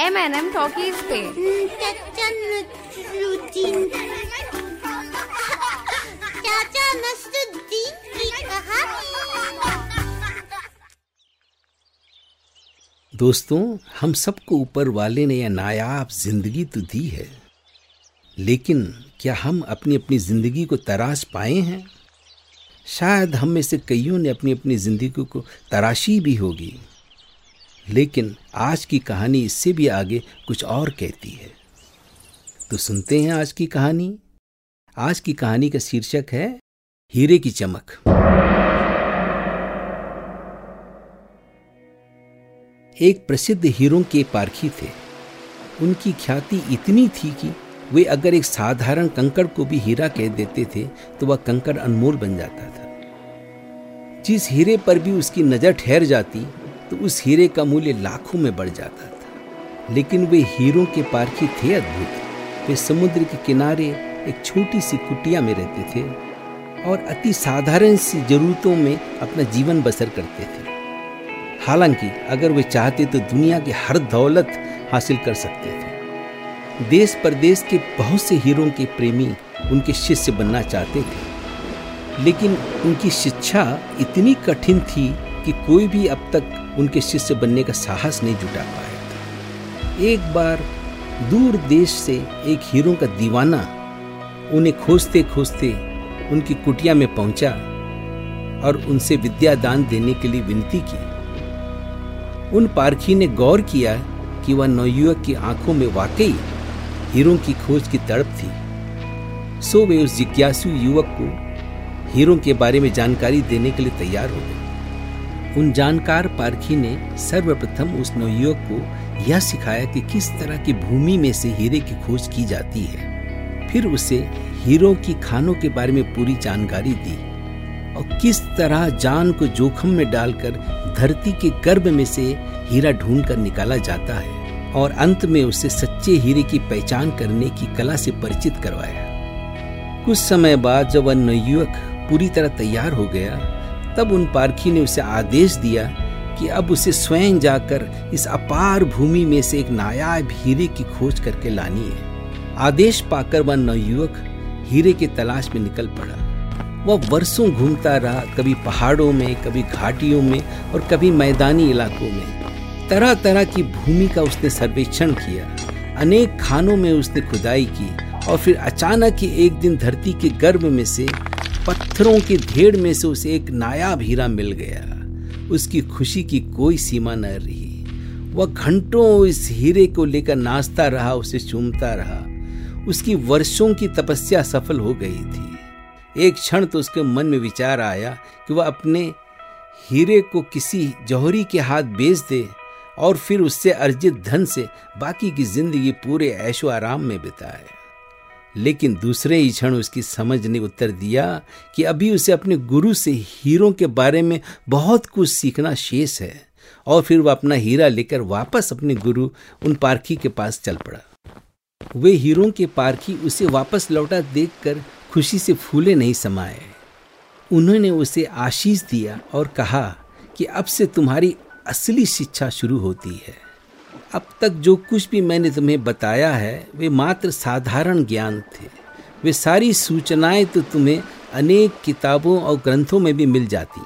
M&M Talkies पे। चाचा नसरुद्दीन। की कहानी। दोस्तों हम सबको ऊपर वाले ने यह नायाब ज़िंदगी तो दी है। लेकिन क्या हम अपनी अपनी ज़िंदगी को तराश पाए हैं? शायद हम में से कईयों ने अपनी अपनी ज़िंदगी को तराशी भी होगी। लेकिन आज की कहानी इससे भी आगे कुछ और कहती है। तो सुनते हैं आज की कहानी। आज की कहानी का शीर्षक है, हीरे की चमक। एक प्रसिद्ध हीरो के पारखी थे। उनकी ख्याति इतनी थी कि वे अगर एक साधारण कंकड़ को भी हीरा कह देते थे तो वह कंकड़ अनमोल बन जाता था। जिस हीरे पर भी उसकी नज़र ठहर जाती तो उस हीरे का मूल्य लाखों में बढ़ जाता था। लेकिन वे हीरो के पारखी थे अद्भुत। वे समुद्र के किनारे एक छोटी सी कुटिया में रहते थे और अति साधारण सी जरूरतों में अपना जीवन बसर करते थे। हालाँकि अगर वे चाहते तो दुनिया की हर दौलत हासिल कर सकते थे। देश प्रदेश के बहुत से हीरो के प्रेमी उनके शिष्य बनना चाहते थे। लेकिन उनकी शिक्षा इतनी कठिन थी कि कोई भी अब तक उनके शिष्य बनने का साहस नहीं जुटा पाया था। एक बार दूर देश से एक हीरो का दीवाना उन्हें खोजते खोजते उनकी कुटिया में पहुँचा और उनसे विद्या दान देने के लिए विनती की। उन पारखी ने गौर किया कि वह नवयुवक की आँखों में वाकई हीरो की खोज की तड़प थी। सो वे उस जिज्ञासु युवक को हीरो के बारे में जानकारी देने के लिए तैयार हो गए। उन जानकार पारखी ने सर्वप्रथम उस नवयुवक को यह सिखाया कि किस तरह की भूमि में से हीरे की खोज की जाती है। फिर उसे हीरो की खानों के बारे में पूरी जानकारी दी और किस तरह जान को जोखम में डालकर धरती के गर्भ में से हीरा ढूंढ कर निकाला जाता है और अंत में उसे सच्चे हीरे की पहचान करने की कला से परिचित करवाया। कुछ समय बाद जब वह नवयुवक पूरी तरह तैयार हो गया तब उन पारखी ने उसे आदेश दिया कि अब उसे स्वयं जाकर इस अपार भूमि में से एक नायाब हीरे की खोज करके लानी है। आदेश पाकर वह नवयुवक हीरे की तलाश में निकल पड़ा। वह वर्षों घूमता रहा, कभी पहाड़ों में, कभी घाटियों में और कभी मैदानी इलाकों में। तरह तरह की भूमि का उसने सर्वेक्षण किया। अनेक खानों में उसने खुदाई की और फिर अचानक ही एक दिन धरती के गर्भ में से पत्थरों के ढेर में से उसे एक नायाब हीरा मिल गया। उसकी खुशी की कोई सीमा न रही। वह घंटों इस हीरे को लेकर नाचता रहा, उसे चूमता रहा। उसकी वर्षों की तपस्या सफल हो गई थी। एक क्षण तो उसके मन में विचार आया कि वह अपने हीरे को किसी जौहरी के हाथ बेच दे और फिर उससे अर्जित धन से बाकी की ज़िंदगी पूरे ऐशो आराम में बिताए। लेकिन दूसरे ही क्षण उसकी समझ ने उत्तर दिया कि अभी उसे अपने गुरु से हीरो के बारे में बहुत कुछ सीखना शेष है और फिर वह अपना हीरा लेकर वापस अपने गुरु उन पारखी के पास चल पड़ा। वे हीरो के पारखी उसे वापस लौटा देखकर खुशी से फूले नहीं समाये। उन्होंने उसे आशीष दिया और कहा कि अब से तुम्हारी असली शिक्षा शुरू होती है। अब तक जो कुछ भी मैंने तुम्हें बताया है, वे मात्र साधारण ज्ञान थे। वे सारी सूचनाएँ तो तुम्हें अनेक किताबों और ग्रंथों में भी मिल जाती।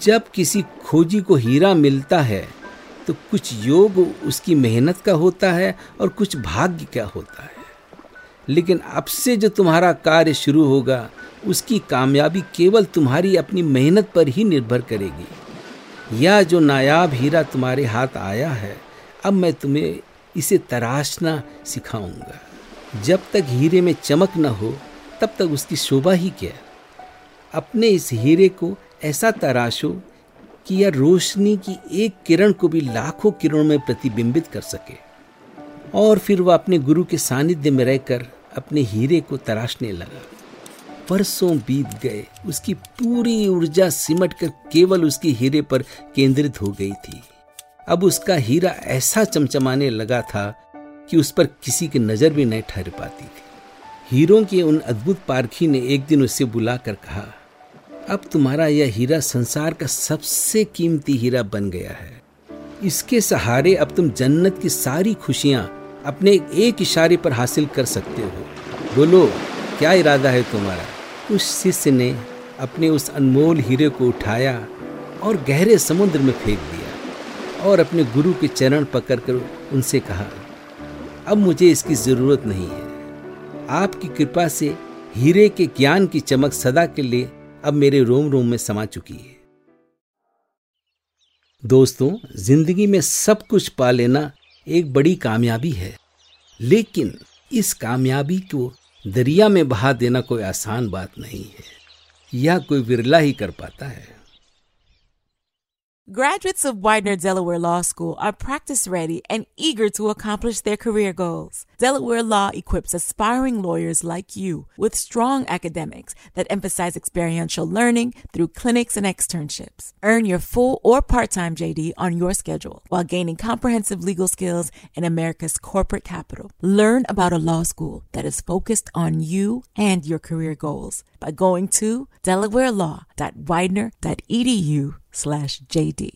जब किसी खोजी को हीरा मिलता है तो कुछ योग उसकी मेहनत का होता है और कुछ भाग्य का होता है। लेकिन अब से जो तुम्हारा कार्य शुरू होगा, उसकी कामयाबी केवल तुम्हारी अपनी मेहनत पर ही निर्भर करेगी। यह जो नायाब हीरा तुम्हारे हाथ आया है अब मैं तुम्हें इसे तराशना सिखाऊँगा। जब तक हीरे में चमक न हो, तब तक उसकी शोभा ही क्या? अपने इस हीरे को ऐसा तराशो कि यह रोशनी की एक किरण को भी लाखों किरणों में प्रतिबिंबित कर सके। और फिर वह अपने गुरु के सानिध्य में रहकर अपने हीरे को तराशने लगा। परसों बीत गए, उसकी पूरी ऊर्जा सिमट कर केवल उसके हीरे पर केंद्रित हो गई थी। अब उसका हीरा ऐसा चमचमाने लगा था कि उस पर किसी की नज़र भी नहीं ठहर पाती थी। हीरों के उन अद्भुत पारखी ने एक दिन उसे बुलाकर कहा, अब तुम्हारा यह हीरा संसार का सबसे कीमती हीरा बन गया है। इसके सहारे अब तुम जन्नत की सारी खुशियाँ अपने एक इशारे पर हासिल कर सकते हो। बोलो, क्या इरादा है तुम्हारा? उस शिष्य ने अपने उस अनमोल हीरे को उठाया और गहरे समुद्र में फेंक दिया। और अपने गुरु के चरण पकड़कर उनसे कहा, अब मुझे इसकी ज़रूरत नहीं है। आपकी कृपा से हीरे के ज्ञान की चमक सदा के लिए अब मेरे रोम रोम में समा चुकी है। दोस्तों, ज़िंदगी में सब कुछ पा लेना एक बड़ी कामयाबी है, लेकिन इस कामयाबी को दरिया में बहा देना कोई आसान बात नहीं है। यह कोई विरला ही कर पाता है। Graduates of Widener Delaware Law School are practice ready and eager to accomplish their career goals. Delaware Law equips aspiring lawyers like you with strong academics that emphasize experiential learning through clinics and externships. Earn your full or part-time JD on your schedule while gaining comprehensive legal skills in America's corporate capital. Learn about a law school that is focused on you and your career goals by going to delawarelaw.widener.edu slash JD.